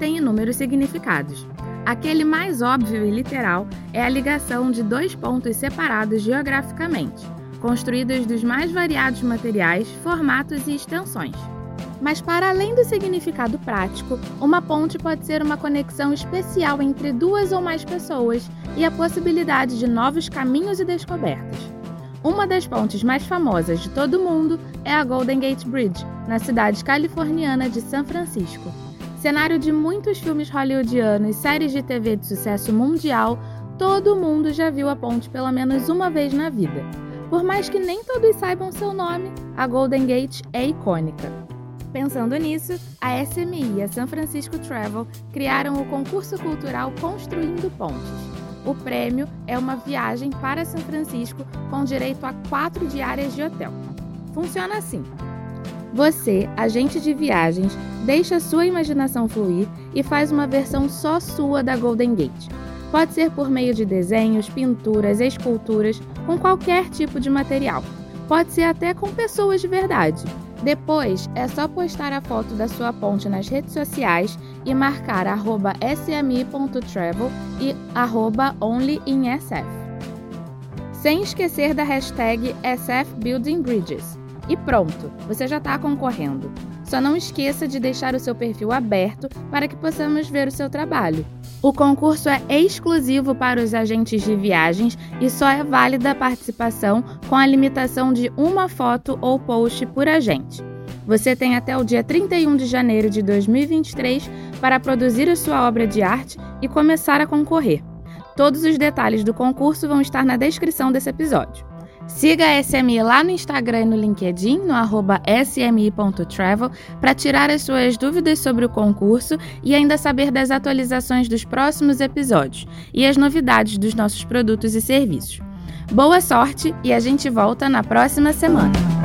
inúmeros significados. Aquele mais óbvio e literal é a ligação de dois pontos separados geograficamente, construídos dos mais variados materiais, formatos e extensões. Mas, para além do significado prático, uma ponte pode ser uma conexão especial entre duas ou mais pessoas e a possibilidade de novos caminhos e descobertas. Uma das pontes mais famosas de todo o mundo é a Golden Gate Bridge, na cidade californiana de São Francisco. Cenário de muitos filmes hollywoodianos e séries de TV de sucesso mundial, todo mundo já viu a ponte pelo menos uma vez na vida. Por mais que nem todos saibam seu nome, a Golden Gate é icônica. Pensando nisso, a SMI e a San Francisco Travel criaram o concurso cultural Construindo Pontes. O prêmio é uma viagem para São Francisco com direito a quatro diárias de hotel. Funciona assim: você, agente de viagens, deixa sua imaginação fluir e faz uma versão só sua da Golden Gate. Pode ser por meio de desenhos, pinturas, esculturas, com qualquer tipo de material. Pode ser até com pessoas de verdade. Depois, é só postar a foto da sua ponte nas redes sociais e marcar smi.travel e onlyinsf. Sem esquecer da hashtag SFBuildingBridges. E pronto, você já está concorrendo. Só não esqueça de deixar o seu perfil aberto para que possamos ver o seu trabalho. O concurso é exclusivo para os agentes de viagens e só é válida a participação com a limitação de uma foto ou post por agente. Você tem até o dia 31 de janeiro de 2023 para produzir a sua obra de arte e começar a concorrer. Todos os detalhes do concurso vão estar na descrição desse episódio. Siga a SMI lá no Instagram e no LinkedIn, no arroba smi.travel, para tirar as suas dúvidas sobre o concurso e ainda saber das atualizações dos próximos episódios e as novidades dos nossos produtos e serviços. Boa sorte e a gente volta na próxima semana!